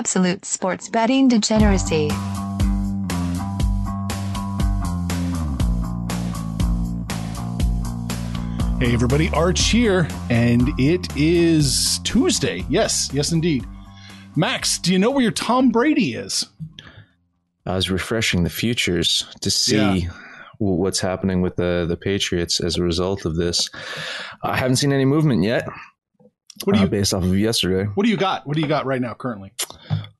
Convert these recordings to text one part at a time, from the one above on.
Absolute sports betting degeneracy. Hey, everybody, Arch here, and it is Tuesday. Yes, yes, indeed. Max, do you know where your Tom Brady is? I was refreshing the futures to see Yeah. what's happening with the the Patriots as a result of this. I haven't seen any movement yet, What do uh, you based off of yesterday. What do you got? What do you got right now, currently?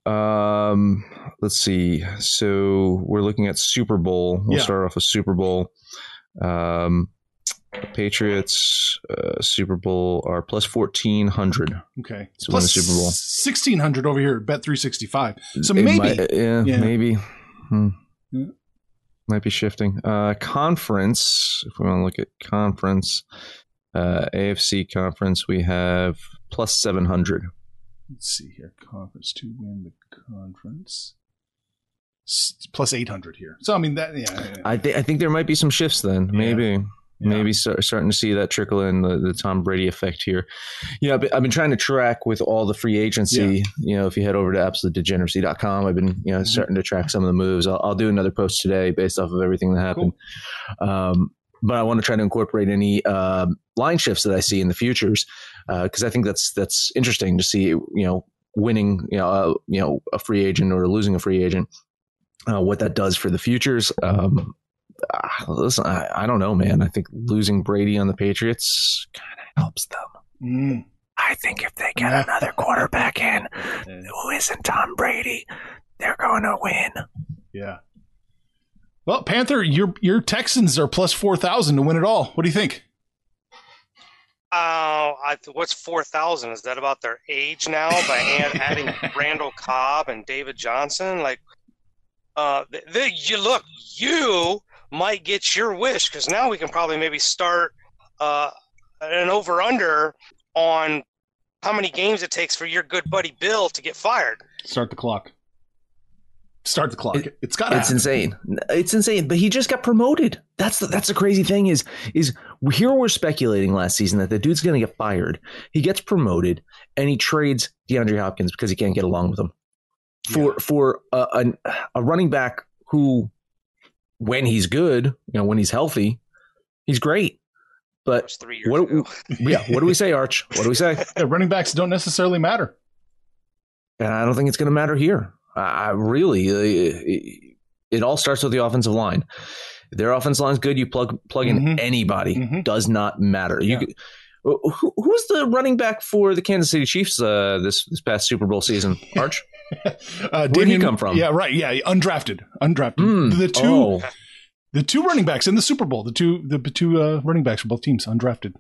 Um, let's see. So we're looking at Super Bowl. We'll Yeah. start off with Super Bowl. Um, Patriots uh, Super Bowl are plus fourteen hundred. Okay, win the Super Bowl. sixteen hundred over here at Bet three sixty five. So It maybe might- yeah, Yeah. maybe. Hmm. Yeah. Might be shifting. Uh, conference. If we want to look at conference, uh, AFC conference, we have plus seven hundred. Let's see here. Conference to win the conference. S- Plus eight hundred here. So I mean that yeah. yeah. I think I think there might be some shifts then. Maybe. Yeah. Maybe start, starting to see that trickle in the, the Tom Brady effect here. You know, I've been, trying to track with all the free agency. You know, if you head over to absolutedegeneracy.com, I've been you know Mhm. starting to track some of the moves. I'll, I'll do another post today based off of everything that happened. Um, but I want to try to incorporate any um, line shifts that I see in the futures because I think that's that's interesting to see. You know, winning you know uh, you know a free agent or losing a free agent, uh, what that does for the futures. Um, ah, listen, I, I don't know, man. I think losing Brady on the Patriots kind of helps them. Mm. I think if they get another quarterback in who isn't Tom Brady, they're going to win. Yeah. Well, Panther, your your Texans are plus four thousand to win it all. What do you think? Uh, what's four thousand? Is that about their age now? By adding Randall Cobb and David Johnson, like, uh, th th- you look, you might get your wish because now we can probably maybe start uh, an over under on how many games it takes for your good buddy Bill to get fired. Start the clock. Start the clock. It- it's got It's insane. It's insane. But he just got promoted. That's the, that's the crazy thing is is here we're speculating last season that the dude's going to get fired. He gets promoted and he trades DeAndre Hopkins because he can't get along with him for for a, a, a running back who, when he's good, you know, when he's healthy, he's great. But three years what ago. yeah, what do we say, Arch? What do we say? Yeah, running backs don't necessarily matter. And I don't think it's going to matter here. I, really, uh, it, it all starts with the offensive line. If their offensive line is good, you plug plug in Mhm. anybody. Mhm. Does not matter. You Yeah. could- who, who's the running back for the Kansas City Chiefs uh, this this past Super Bowl season? Arch. Uh, Where'd he come from? Yeah, right. Yeah, undrafted, undrafted. Mm. The two, Oh, the two running backs in the Super Bowl. The two, the two uh, running backs for both teams, undrafted.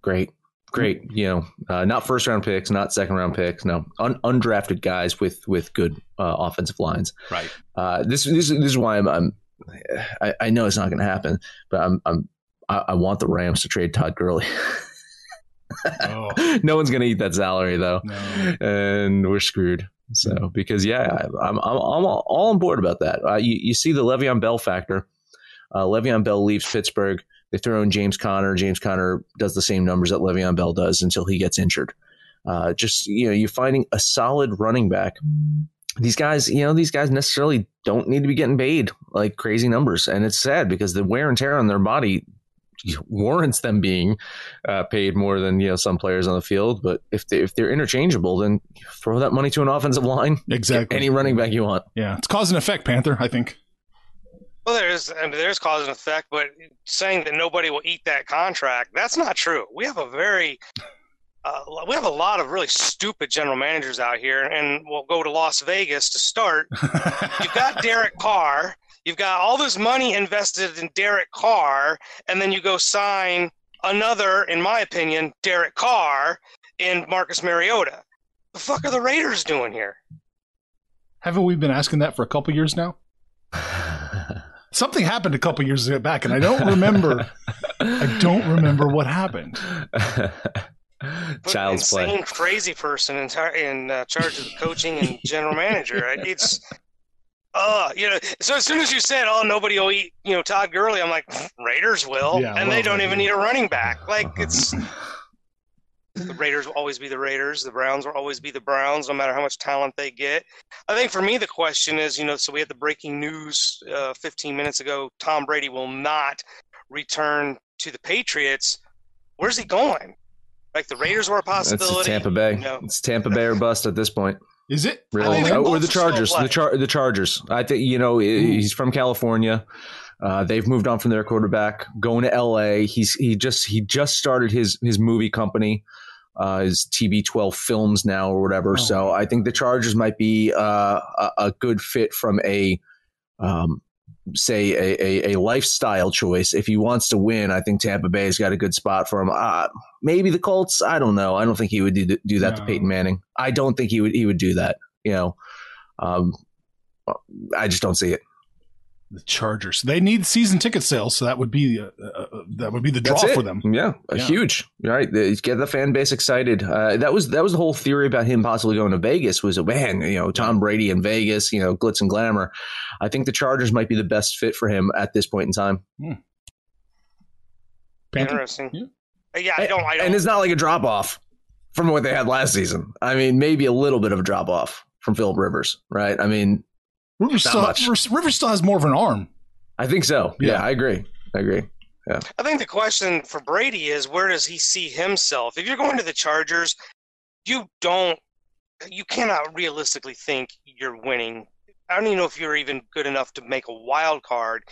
great, great. You know, uh, not first round picks, not second round picks. No, un, undrafted guys with with good uh, offensive lines. Right. Uh, this this this is why I'm. I'm I, I know it's not going to happen, but I'm. I'm I, I want the Rams to trade Todd Gurley. Oh no one's going to eat that salary though, no. and we're screwed. So because yeah, I- I'm I'm I'm all all on board about that. Uh, you you see the Le'Veon Bell factor. Uh, Le'Veon Bell leaves Pittsburgh. They throw in James Conner. James Conner does the same numbers that Le'Veon Bell does until he gets injured. Uh, just you know, you're finding a solid running back. These guys, you know, these guys necessarily don't need to be getting paid like crazy numbers, and it's sad because the wear and tear on their body warrants them being uh, paid more than you know some players on the field. But if they if they're interchangeable, then throw that money to an offensive line. Exactly. any running back you want. Yeah, it's cause and effect, Panther. I think. Well, there's I mean, there's cause and effect, but saying that nobody will eat that contract, that's not true. We have a very uh, we have a lot of really stupid general managers out here, and we'll go to Las Vegas to start. You've got Derek Carr. You've got all this money invested in Derek Carr, and then you go sign another, in my opinion, Derek Carr in Marcus Mariota. The fuck are the Raiders doing here? Haven't we been asking that for a couple years now? Something happened a couple years back, and I don't remember. I don't remember what happened. Child's insane, play. crazy person in, tar- in uh, charge of the coaching and general manager. It's, uh, you know. So as soon as you said, "Oh, nobody will eat," you know, Todd Gurley, I'm like, Raiders will, Yeah, and well, they don't even need a running back. Like it's the Raiders will always be the Raiders. The Browns will always be the Browns, no matter how much talent they get. I think for me, the question is, you know, so we had the breaking news uh, 15 minutes ago. Tom Brady will not return to the Patriots. Where's he going? Like the Raiders were a That's possibility. Tampa Bay. No. It's Tampa Bay or bust at this point. Is it Really, think Oh, or the Chargers. The char- the Chargers. I think you know he's from California. Uh, they've moved on from their quarterback, going to L.A. He's he just he just started his his movie company, uh, his TB12 Films now or whatever. Oh. So I think the Chargers might be uh, a, a good fit from a um, say a, a, a lifestyle choice. If he wants to win, I think Tampa Bay's got a good spot for him. Uh, maybe the Colts. I don't know. I don't think he would do, do that to Peyton Manning. I don't think he would he would do that. You know, um, I just don't see it. The Chargers? They need season ticket sales, so that would be uh, uh, that would be the draw for them. Yeah, Yeah. huge. Right, They- get the fan base excited. Uh, that was that was the whole theory about him possibly going to Vegas. Was a man, you know, Tom Brady in Vegas, you know, glitz and glamour. I think the Chargers might be the best fit for him at this point in time. Panther? Interesting. Yeah. Uh, Yeah, I don't. I don't. And it's not like a drop off from what they had last season. I mean, maybe a little bit of a drop off from Philip Rivers, right? I mean, Rivers Not still, much. Rivers, Rivers still has more of an arm. I think so. Yeah, Yeah. I agree. I agree. Yeah. I think the question for Brady is where does he see himself? If you're going to the Chargers, you don't, you cannot realistically think you're winning. I don't even know if you're even good enough to make a wild card.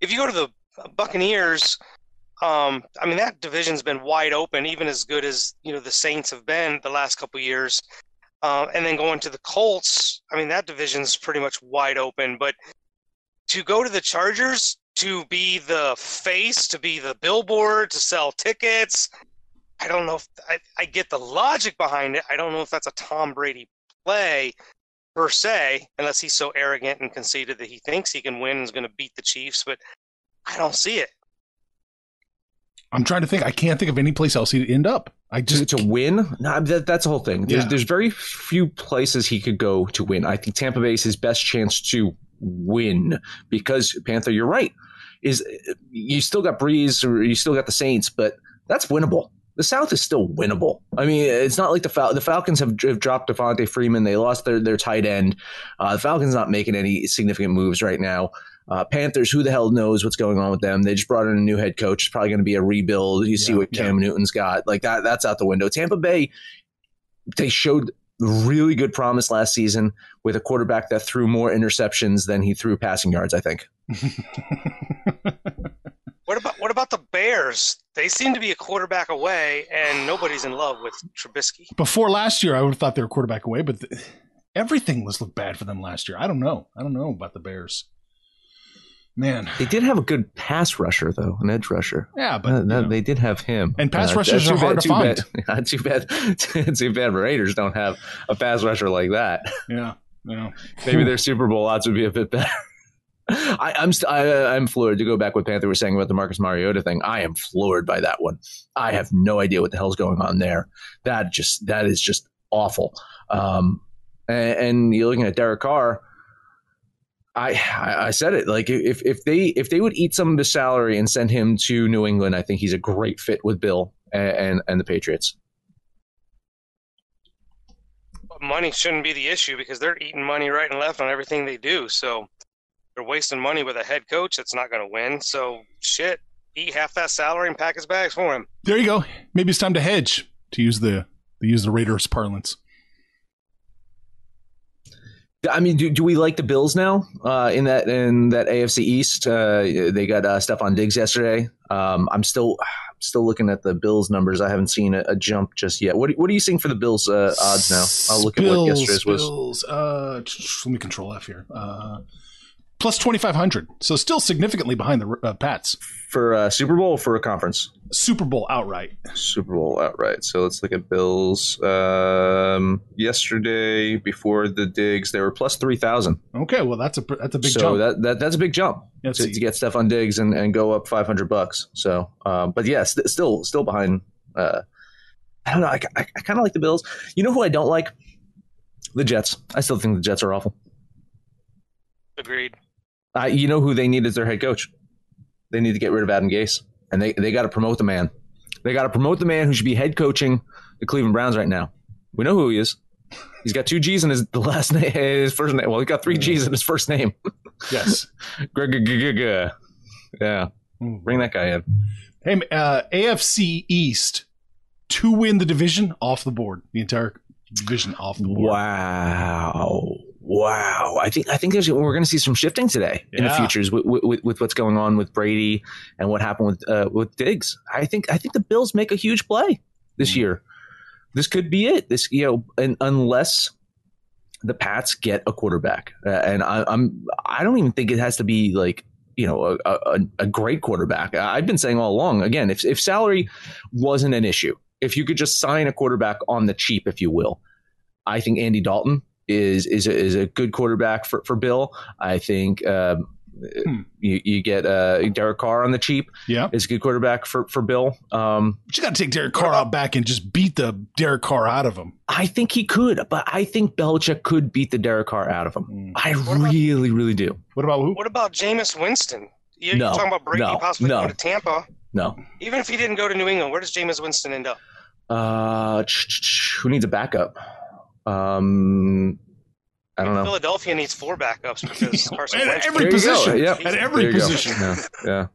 If you go to the Buccaneers, um, I mean that division's been wide open, even as good as you know the Saints have been the last couple of years. Um, and then going to the Colts, I mean that division's pretty much wide open. But to go to the Chargers to be the face, to be the billboard, to sell tickets. I don't know if I, I get the logic behind it. I don't know if that's a Tom Brady play per se, unless he's so arrogant and conceited that he thinks he can win and is going to beat the Chiefs. But I don't see it. I'm trying to think. I can't think of any place else he'd end up. I To, to win, no, that, that's the whole thing. There's, Yeah. there's very few places he could go to win. I think Tampa Bay is his best chance to win because Panther, you're right. Is you still got Brees or you still got the Saints, but that's winnable. The South is still winnable. I mean, it's not like the Fal- the Falcons have, have dropped Devonta Freeman. They lost their their tight end. Uh, the Falcons not making any significant moves right now. Uh, Panthers, who the hell knows what's going on with them? They just brought in a new head coach. It's probably going to be a rebuild. You see Yeah, what Cam Newton's got. Like that, that's out the window. Tampa Bay, they showed really good promise last season with a quarterback that threw more interceptions than he threw passing yards. I think. What about what about the Bears? They seem to be a quarterback away, and nobody's in love with Trubisky. before last year, I would have thought they were quarterback away, but th- everything was looked bad for them last year. I don't know. I don't know about the Bears. Man, They did have a good pass rusher though, an edge rusher. yeah, but Uh, that- they did have him. And pass Uh, rushers are hard bad- to too Bad, too bad. Too bad. Raiders don't have a pass rusher like that. yeah, yeah. Maybe their Super Bowl odds would be a bit better. I, I'm st- I, I'm floored to go back what Panther was saying about the Marcus Mariota thing. I am floored by that one. I have no idea what the hell's going on there. That just that is just awful. Um, and, and you're looking at Derek Carr. I, I I said it like if if they if they would eat some of his salary and send him to New England, I think he's a great fit with Bill and and, and the Patriots. Money shouldn't be the issue because they're eating money right and left on everything they do. So they're wasting money with a head coach that's not going to win. So shit, eat half that salary and pack his bags for him. There you go. Maybe it's time to hedge to use the to use the Raiders parlance. I mean, do, do we like the Bills now uh, in that in that AFC East? Uh, they got uh, Stefon Diggs yesterday. Um, I'm still I'm still looking at the Bills numbers. I haven't seen a, a jump just yet. What what are you seeing for the Bills uh, odds now? I'll look at what Bills, yesterday's was. Bills, uh, let me control F here. Uh, plus twenty five hundred, so still significantly behind the uh, Pats. for uh, Super Bowl or for a conference. Super Bowl outright. Super Bowl outright. So let's look at Bills. Um, yesterday, before the Diggs, they were plus three thousand. Okay, well that's a that's a big so jump. that, that that's a big jump Let's to, to get Stefon Diggs and, and go up five hundred bucks. So, um, but yeah, st- still still behind. Uh, I don't know. I, I, I kind of like the Bills. You know who I don't like? The Jets. I still think the Jets are awful. Agreed. Uh, you know who they need as their head coach? They need to get rid of Adam Gase, and they they got to promote the man. They got to promote the man who should be head coaching the Cleveland Browns right now. We know who he is. He's got two G's in his the last name, his first name. Well, he got three G's in his first name. yes. Gregg, yeah, bring that guy in. Hey, uh, AFC East to win the division off the board. The entire division off the board. Wow, wow! I think I think there's we're going to see some shifting today in the futures with, with, with what's going on with Brady and what happened with uh, with Diggs. I think I think the Bills make a huge play this year. This could be it. This you know, and unless the Pats get a quarterback, uh, and I, I'm I don't even think it has to be like you know a, a, a great quarterback. I've been saying all along. Again, if if salary wasn't an issue, if you could just sign a quarterback on the cheap, if you will, I think Andy Dalton is is a, is a good quarterback for, for Bill. I think um, Hmm. you, you get uh, Derek Carr on the cheap Yeah. is a good quarterback for for Bill. Um, But you got to take Derek Carr out back and just beat the Derek Carr out of him. I think he could, but I think Belichick could beat the Derek Carr out of him. Mm. I What about- really, really do. What about who? What about Jameis Winston? You, No, talking about Brady no, possibly no. going to Tampa. No. Even if he didn't go to New England, where does Jameis Winston end up? Uh, who needs a backup? Um, I don't know. Philadelphia needs four backups because Carson At every There position. Yep. At every There you go. position. Yeah. yeah.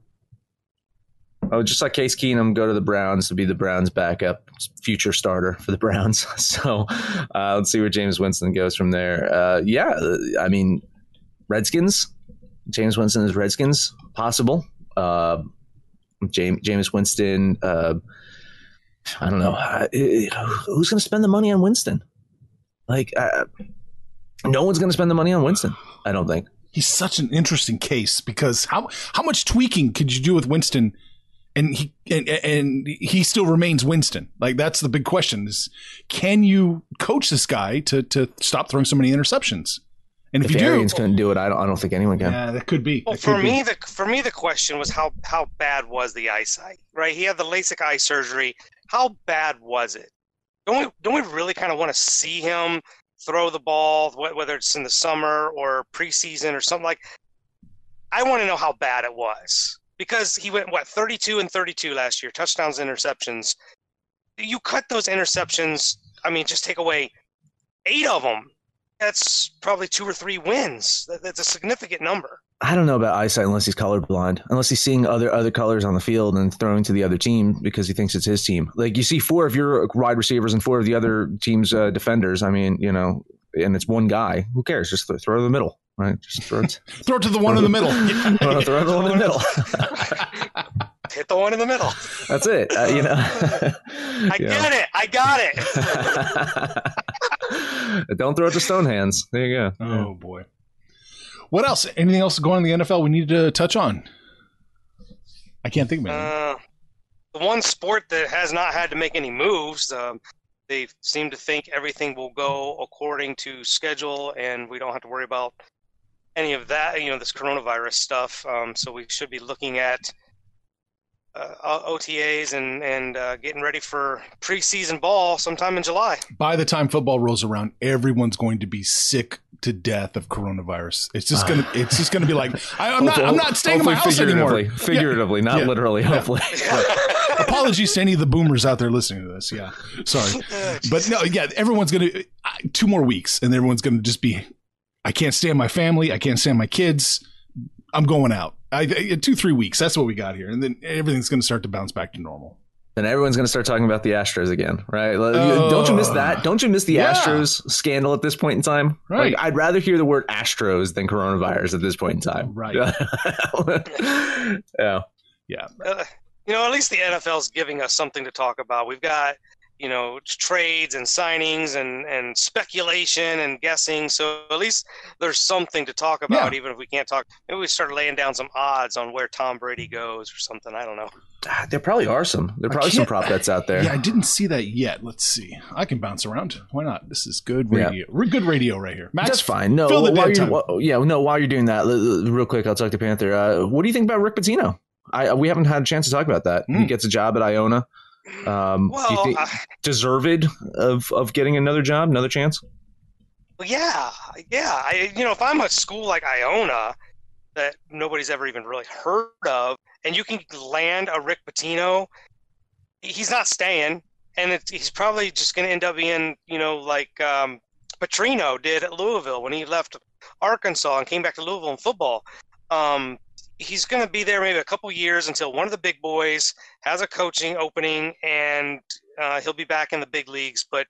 Oh, just like Case Keenum go to the Browns to be the Browns' backup, future starter for the Browns. So uh, let's see where Jameis Winston goes from there. Uh, yeah, uh, I mean, Redskins. Jameis Winston is Redskins possible. Uh, James Jameis Winston. Uh, I don't know Uh, who's going to spend the money on Winston. Like, uh, no one's going to spend the money on Winston. I don't think. He's such an interesting case because how how much tweaking could you do with Winston, and he and, and he still remains Winston? Like that's the big question: is can you coach this guy to to stop throwing so many interceptions? And if, if you Arians do, couldn't do it, I don't. I don't think anyone can. yeah, that could be. Well, That could for be. me, the for me the question was how how bad was the eyesight? Right, he had the LASIK eye surgery. How bad was it? Don't we don't we really kind of want to see him throw the ball, whether it's in the summer or preseason or something like? I want to know how bad it was because he went what 32 and 32 last year, touchdowns, interceptions. You cut those interceptions. I mean, just take away eight of them. That's probably two or three wins. That's a significant number. I don't know about eyesight unless he's colorblind, unless he's seeing other other colors on the field and throwing to the other team because he thinks it's his team. Like you see four of your wide receivers and four of the other team's uh, defenders. I mean, you know, and it's one guy. Who cares? Just th- throw to the middle, right? Just throw it. throw it to the one in the middle. throw, throw the one in the middle. Hit the one in the middle. That's it. Uh, you know. I You know. get it. I got it. Don't throw it to stone hands. There you go. Oh boy. What else? Anything else going on in the NFL we need to touch on? I can't think of anything. Uh, the one sport that has not had to make any moves, um, they seem to think everything will go according to schedule, and we don't have to worry about any of that. You know, this coronavirus stuff. Um, so we should be looking at uh, OTAs and and uh, getting ready for preseason ball sometime in July. By the time football rolls around, everyone's going to be sick to death of coronavirus. It's just gonna. It's just gonna be like I, I'm not. I'm not staying in my Hopefully house anymore. figuratively, Figuratively, not Yeah. literally. Yeah. Hopefully. Apologies to any of the boomers out there listening to this. Yeah, sorry, but no, yeah, everyone's gonna two more weeks, and everyone's gonna just be. I can't stand my family. I can't stand my kids. I'm going out. I, I- two three weeks. That's what we got here, and then everything's gonna start to bounce back to normal. Then everyone's going to start talking about the Astros again, right? Like, you- Don't you miss that? Don't you miss the Yeah. Astros scandal at this point in time? Right. Like, I'd rather hear the word Astros than coronavirus at this point in time. Right. yeah. Yeah, uh, you know, at least the NFL's giving us something to talk about. We've got you know trades and signings and and speculation and guessing so at least there's something to talk about Yeah. even if we can't talk maybe we start laying down some odds on where tom brady goes or something i don't know Ah, There probably are some. There are probably some prop bets out there. Yeah, I didn't see that yet. Let's see. I can bounce around. Why not? This is good radio. We're good radio right here. Max, That's fine. No, fill the while dead you're, time. yeah, no. While you're doing that, l- l- real quick, I'll talk to Panther. Uh, what do you think about Rick Pitino? I we haven't had a chance to talk about that. He Mm. gets a job at Iona. Um, well uh, deserved of of getting another job, another chance? Well, yeah, yeah. I, you know, if I'm a school like Iona that nobody's ever even really heard of, and you can land a Rick Pitino, he's not staying, and it's, he's probably just going to end up being, you know, like um, Petrino did at Louisville when he left Arkansas and came back to Louisville in football. Um, he's going to be there maybe a couple years until one of the big boys has a coaching opening, and uh, he'll be back in the big leagues. But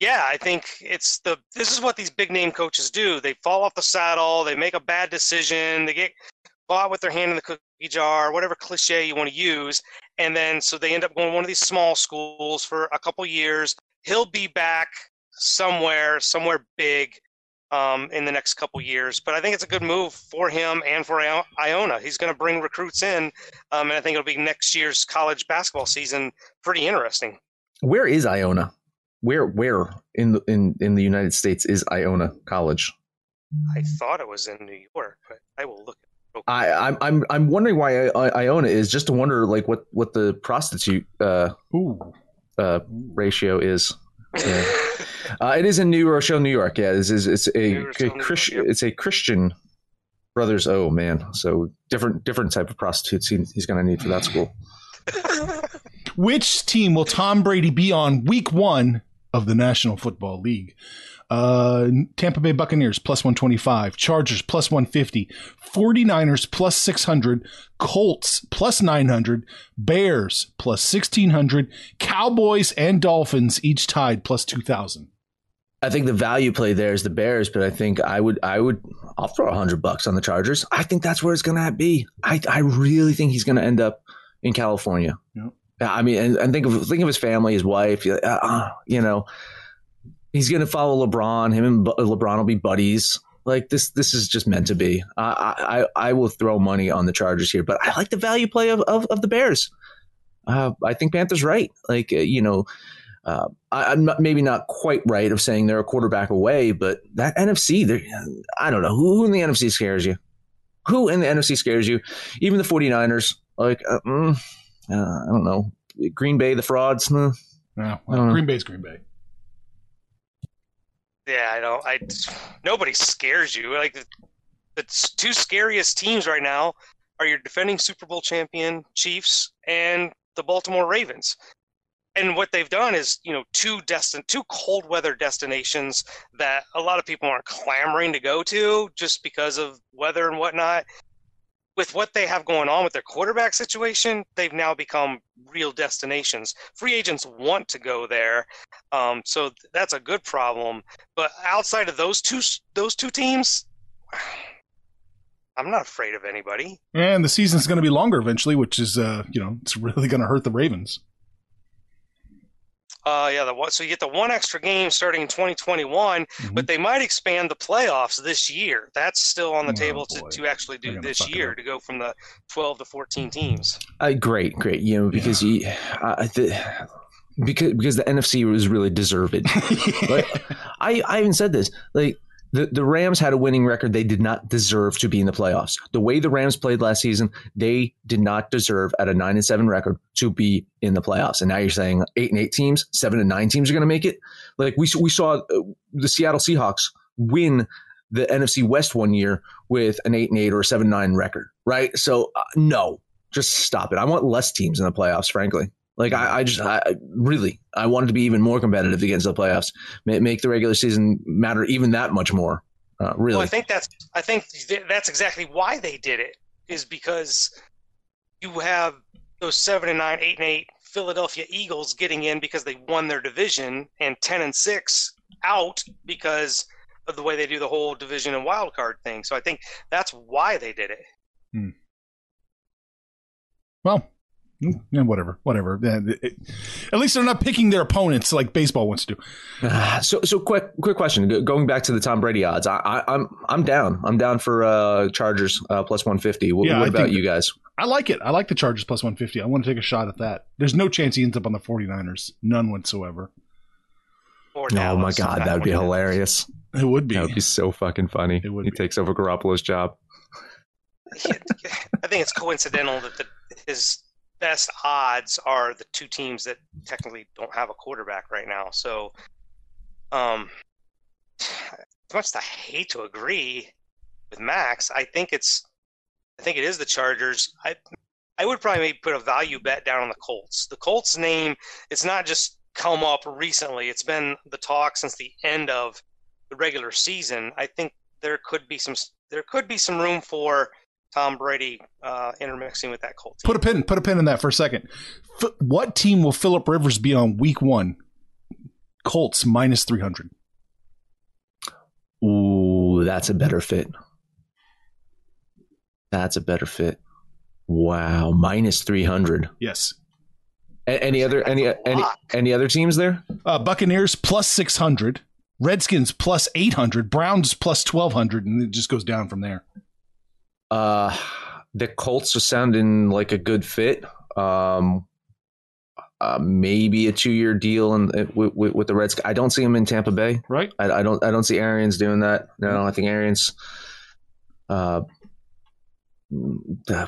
yeah, I think it's the this is what these big name coaches do. They fall off the saddle, they make a bad decision, they get caught with their hand in the cookie jar, whatever cliche you want to use, and then so they end up going to one of these small schools for a couple years. He'll be back somewhere, somewhere big um, in the next couple years. But I think it's a good move for him and for Iona. He's going to bring recruits in, um, and I think it'll be next year's college basketball season pretty interesting. Where is Iona? Where where in the in in the United States is Iona College? I thought it was in New York, but I will look. I I'm I'm, I'm wondering why I, I, Iona is just to wonder like what what the prostitute uh, Ooh. uh, ratio is. Yeah. Uh, it is in New Rochelle, New York. Yeah, it's, it's, it's a, New Rochelle, a New York, Christian. yep. It's a Christian brothers. Oh man, so different different type of prostitutes he, he's going to need for that school. Which team will Tom Brady be on week one of the National Football League? Uh, Tampa Bay Buccaneers plus 125, Chargers plus 150, 49ers plus 600, Colts plus 900, Bears plus 1600, Cowboys and Dolphins each tied plus 2000. I think the value play there is the Bears, but I think I would I would I'll throw a hundred bucks on the Chargers. I think that's where it's going to be. I I really think he's going to end up in California. Yep. Yeah, I mean, and, and think of think of his family, his wife. uh, you know, he's going to follow LeBron. Him and LeBron will be buddies. Like this, this is just meant to be. I, I, I will throw money on the Chargers here, but I like the value play of of, of the Bears. Uh, I think Panthers right. Like uh, you know, uh, I, I'm not, maybe not quite right of saying they're a quarterback away, but that NFC, I don't know who, who in the NFC scares you. Who in the NFC scares you? Even the 49ers, like uh, mm, uh, I don't know, Green Bay, the frauds. nah. Yeah, know. Green Bay's Green Bay. Yeah, I don't. I nobody scares you. Like the, the two scariest teams right now are your defending Super Bowl champion Chiefs and the Baltimore Ravens. And what they've done is, you know, two destin two cold weather destinations that a lot of people aren't clamoring to go to just because of weather and whatnot. With what they have going on with their quarterback situation, they've now become real destinations. Free agents want to go there, um, so that's a good problem. But outside of those two those two teams, I'm not afraid of anybody. And the season's going to be longer eventually, which is, uh, you know, it's really going to hurt the Ravens. Uh, yeah, the one, so you get the one extra game starting in 2021, Mhm. but they might expand the playoffs this year. That's still on the Oh, table to, boy. to actually do this year to go from the 12 to 14 teams. Uh, great, great. You know, because he, uh, the, because because the NFC was really deserved. Like, I, I even said this. Like the, the Rams had a winning record. They did not deserve to be in the playoffs. The way the Rams played last season, they did not deserve at a nine and seven record to be in the playoffs. And now you're saying eight and eight teams, seven and nine teams are going to make it. Like we we saw uh, the Seattle Seahawks win the NFC West one year with an eight and eight or seven nine record, right? So uh, no, just stop it. I want less teams in the playoffs, frankly. Like I, I just, I I- really, I wanted to be even more competitive against the playoffs. Make the regular season matter even that much more. Uh, really, Well, I think that's I think th- that's exactly why they did it is because you have those seven and nine, eight and eight Philadelphia Eagles getting in because they won their division, and ten and six out because of the way they do the whole division and wild card thing. So I think that's why they did it. Well, Yeah, whatever, whatever. At least they're not picking their opponents like baseball wants to. Ah, so so quick quick question. Going back to the Tom Brady odds, I, I, I'm I'm down. I'm down for uh, Chargers uh, plus one fifty. What, Yeah, what about think- you guys? I like it. I like the Chargers plus 150. I want to take a shot at that. There's no chance he ends up on the 49ers. None whatsoever. Or Oh my god, that would be hilarious. It would be. That would be so fucking funny. It would he be. takes over Garoppolo's job. I think it's coincidental that the, his best odds are the two teams that technically don't have a quarterback right now. So, um, as much as I hate to agree with Max, I think it's, I think it is the Chargers. I, I would probably put a value bet down on the Colts. The Colts name, it's not just come up recently. It's been the talk since the end of the regular season. I think there could be some, there could be some room for Tom Brady uh, intermixing with that Colts. Put a pin. Put a pin in that for a second. F- what team will Philip Rivers be on week one? Colts minus 300. Ooh, that's a better fit. That's a better fit. Wow, minus three hundred. Yes. Any other any any any other teams there? Uh, Buccaneers plus 600. Redskins plus 800. Browns plus 1200. And it just goes down from there. Uh, the Colts are sounding like a good fit. Um, uh, maybe a two-year deal and with, with, with the Reds. I don't see him in Tampa Bay. Right? I, I don't. I don't see Arians doing that. No, I think Arians. Uh,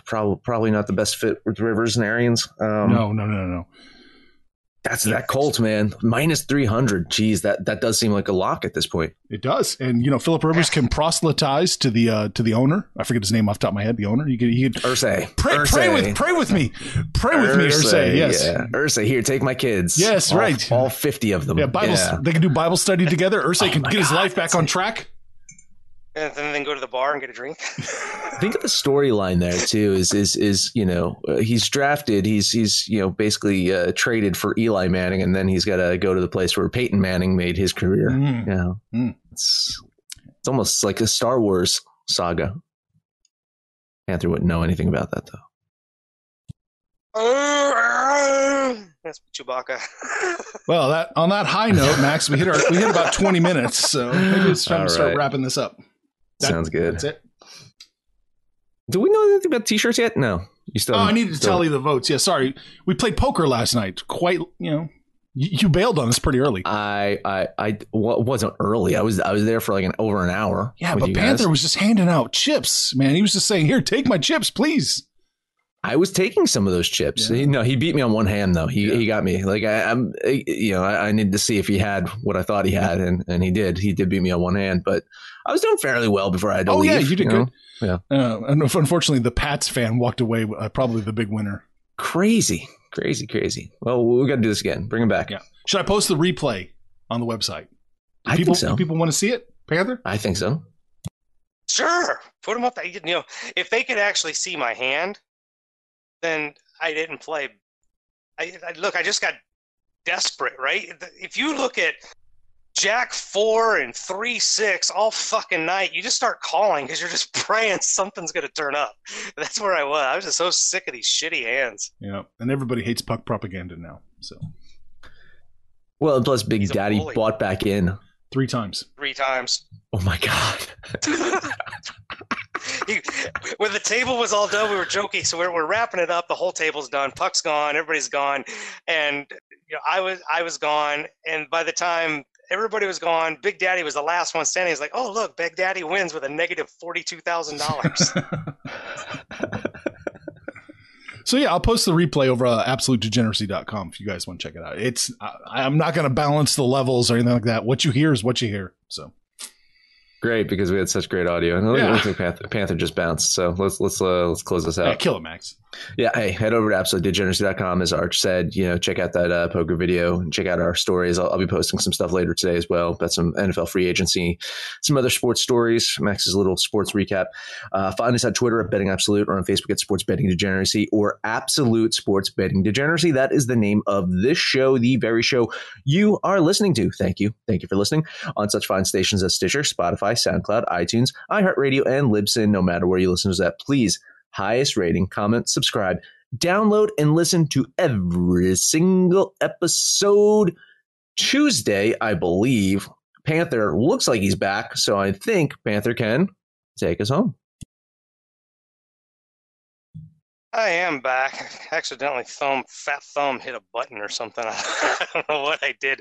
probably probably not the best fit with Rivers and Arians. Um, no, no, no, no. That's that Colts man minus three hundred. Jeez, that that does seem like a lock at this point. It does. And, you know, Philip Rivers can proselytize to the uh, to the owner. I forget his name off the top of my head. The owner. You could, he could Irsay, pray, pray with pray with me. Pray with me, Irsay. Yes. yeah. Irsay, here, take my kids. Yes, All- right. All fifty of them. Yeah, Bible. Yeah. They can do Bible study together. Irsay Oh can my get his life back on it. track. And then go to the bar and get a drink. think of the storyline there too. Is is is you know uh, he's drafted. He's he's you know basically uh, traded for Eli Manning, and then he's got to go to the place where Peyton Manning made his career. Mm. You know, Mm. it's it's almost like a Star Wars saga. Panther wouldn't know anything about that though. That's Chewbacca. Well, that on that high note, Max, we hit our we hit about twenty minutes, so maybe it's time All to start right. wrapping this up. That- Sounds good. That's it. Do we know anything about T-shirts yet? No, you still. Oh, I needed to still- tally the votes. Yeah, sorry. We played poker last night. Quite, you know, you, you bailed on us pretty early. I I I wa- wasn't early. I was I was there for like an over an hour. yeah, but you guys. Panther was just handing out chips, man. He was just saying, "Here, take my chips, please." I was taking some of those chips. Yeah. He, no, he beat me on one hand though. He Yeah. he got me. Like I, I'm, you know, I, I needed to see if he had what I thought he had, and and he did. He did beat me on one hand, but I was doing fairly well before I had to Oh leave. yeah, you did know? good. Yeah. Uh, and unfortunately, the Pats fan walked away, uh, probably the big winner. Crazy, crazy, crazy. Well, we got to do this again. Bring him back. Yeah. Should I post the replay on the website? Do I people, think so. do people want to see it, Panther? I think so. Sure, put them up. there. You know, if they could actually see my hand, then I didn't play. I, I look. I just got desperate, right? If you look at Jack four and three six all fucking night, you just start calling because you're just praying something's gonna turn up. That's where I was. I was just so sick of these shitty hands. Yeah, and everybody hates puck propaganda now. So Well, and plus Big He's Daddy bought back in. three times. Three times. Oh my god. he, when the table was all done, we were joking. So we're, we're wrapping it up. The whole table's done. Puck's gone. Everybody's gone, and you know, I was I was gone. And by the time everybody was gone, Big Daddy was the last one standing. He's like, "Oh look, Big Daddy wins with a negative forty two thousand dollars." So yeah, I'll post the replay over uh, absolutedegeneracy.com if you guys want to check it out. It's I, I'm not going to balance the levels or anything like that. What you hear is what you hear. So Great because we had such great audio. And it Yeah. looks like Panther, Panther just bounced. So let's let's uh, let's close this out. yeah, kill it, Max. Yeah, hey, head over to absolutedegeneracy.com. As Arch said, you know, check out that uh, poker video and check out our stories. I'll, I'll be posting some stuff later today as well about some NFL free agency, some other sports stories, Max's little sports recap. Uh, find us on Twitter at Betting Absolute or on Facebook at Sports Betting Degeneracy or Absolute Sports Betting Degeneracy. That is the name of this show, the very show you are listening to. Thank you. Thank you for listening on such fine stations as Stitcher, Spotify, SoundCloud, iTunes, iHeartRadio, and Libsyn. No matter where you listen to that, please highest rating, comment, subscribe, download and listen to every single episode. Tuesday, I believe, Panther looks like he's back, so I think Panther can take us home. I am back. Accidentally thumb fat thumb hit a button or something. I don't know what I did.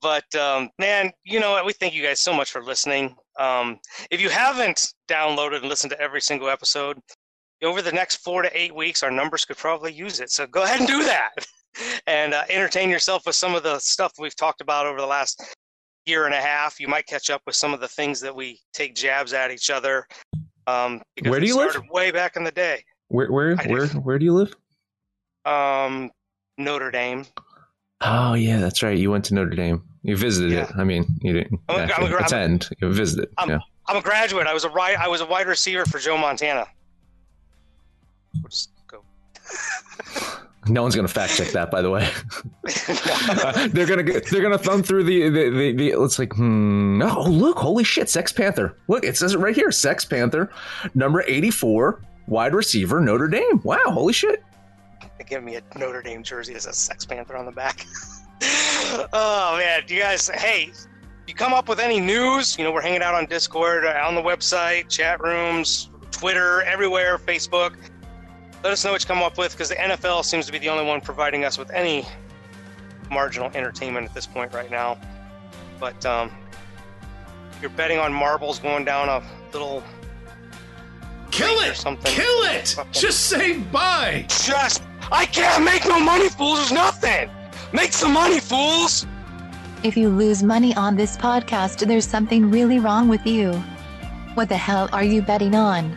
But um, man, you know what? We thank you guys so much for listening. Um, if you haven't downloaded and listened to every single episode, over the next four to eight weeks, our numbers could probably use it. So go ahead and do that and uh, entertain yourself with some of the stuff we've talked about over the last year and a half. You might catch up with some of the things that we take jabs at each other. Um, because Where do you live? Way back in the day. Where where where do. where do you live? Um, Notre Dame. Oh yeah, that's right. You went to Notre Dame. You visited it. I mean, you didn't I'm a- I'm a actually gra- attend. You visited. I'm- yeah. I'm a graduate. I was a right. I was a wide receiver for Joe Montana. No one's gonna fact check that, by the way. they're gonna they're gonna thumb through the the, the, the it's like hmm oh look holy shit Sex Panther look it says it right here Sex Panther number eighty four wide receiver Notre Dame wow holy shit They give me a Notre Dame jersey as a Sex Panther on the back. oh man, you guys, hey, you come up with any news? You know, we're hanging out on Discord, uh, on the website, chat rooms, Twitter, everywhere, Facebook. Let us know what you come up with because the NFL seems to be the only one providing us with any marginal entertainment at this point right now. But um, you're betting on marbles going down a little Kill or it! something. Kill it! Just say bye! just I can't make no money, fools. There's nothing. Make some money, fools. If you lose money on this podcast, there's something really wrong with you. What the hell are you betting on?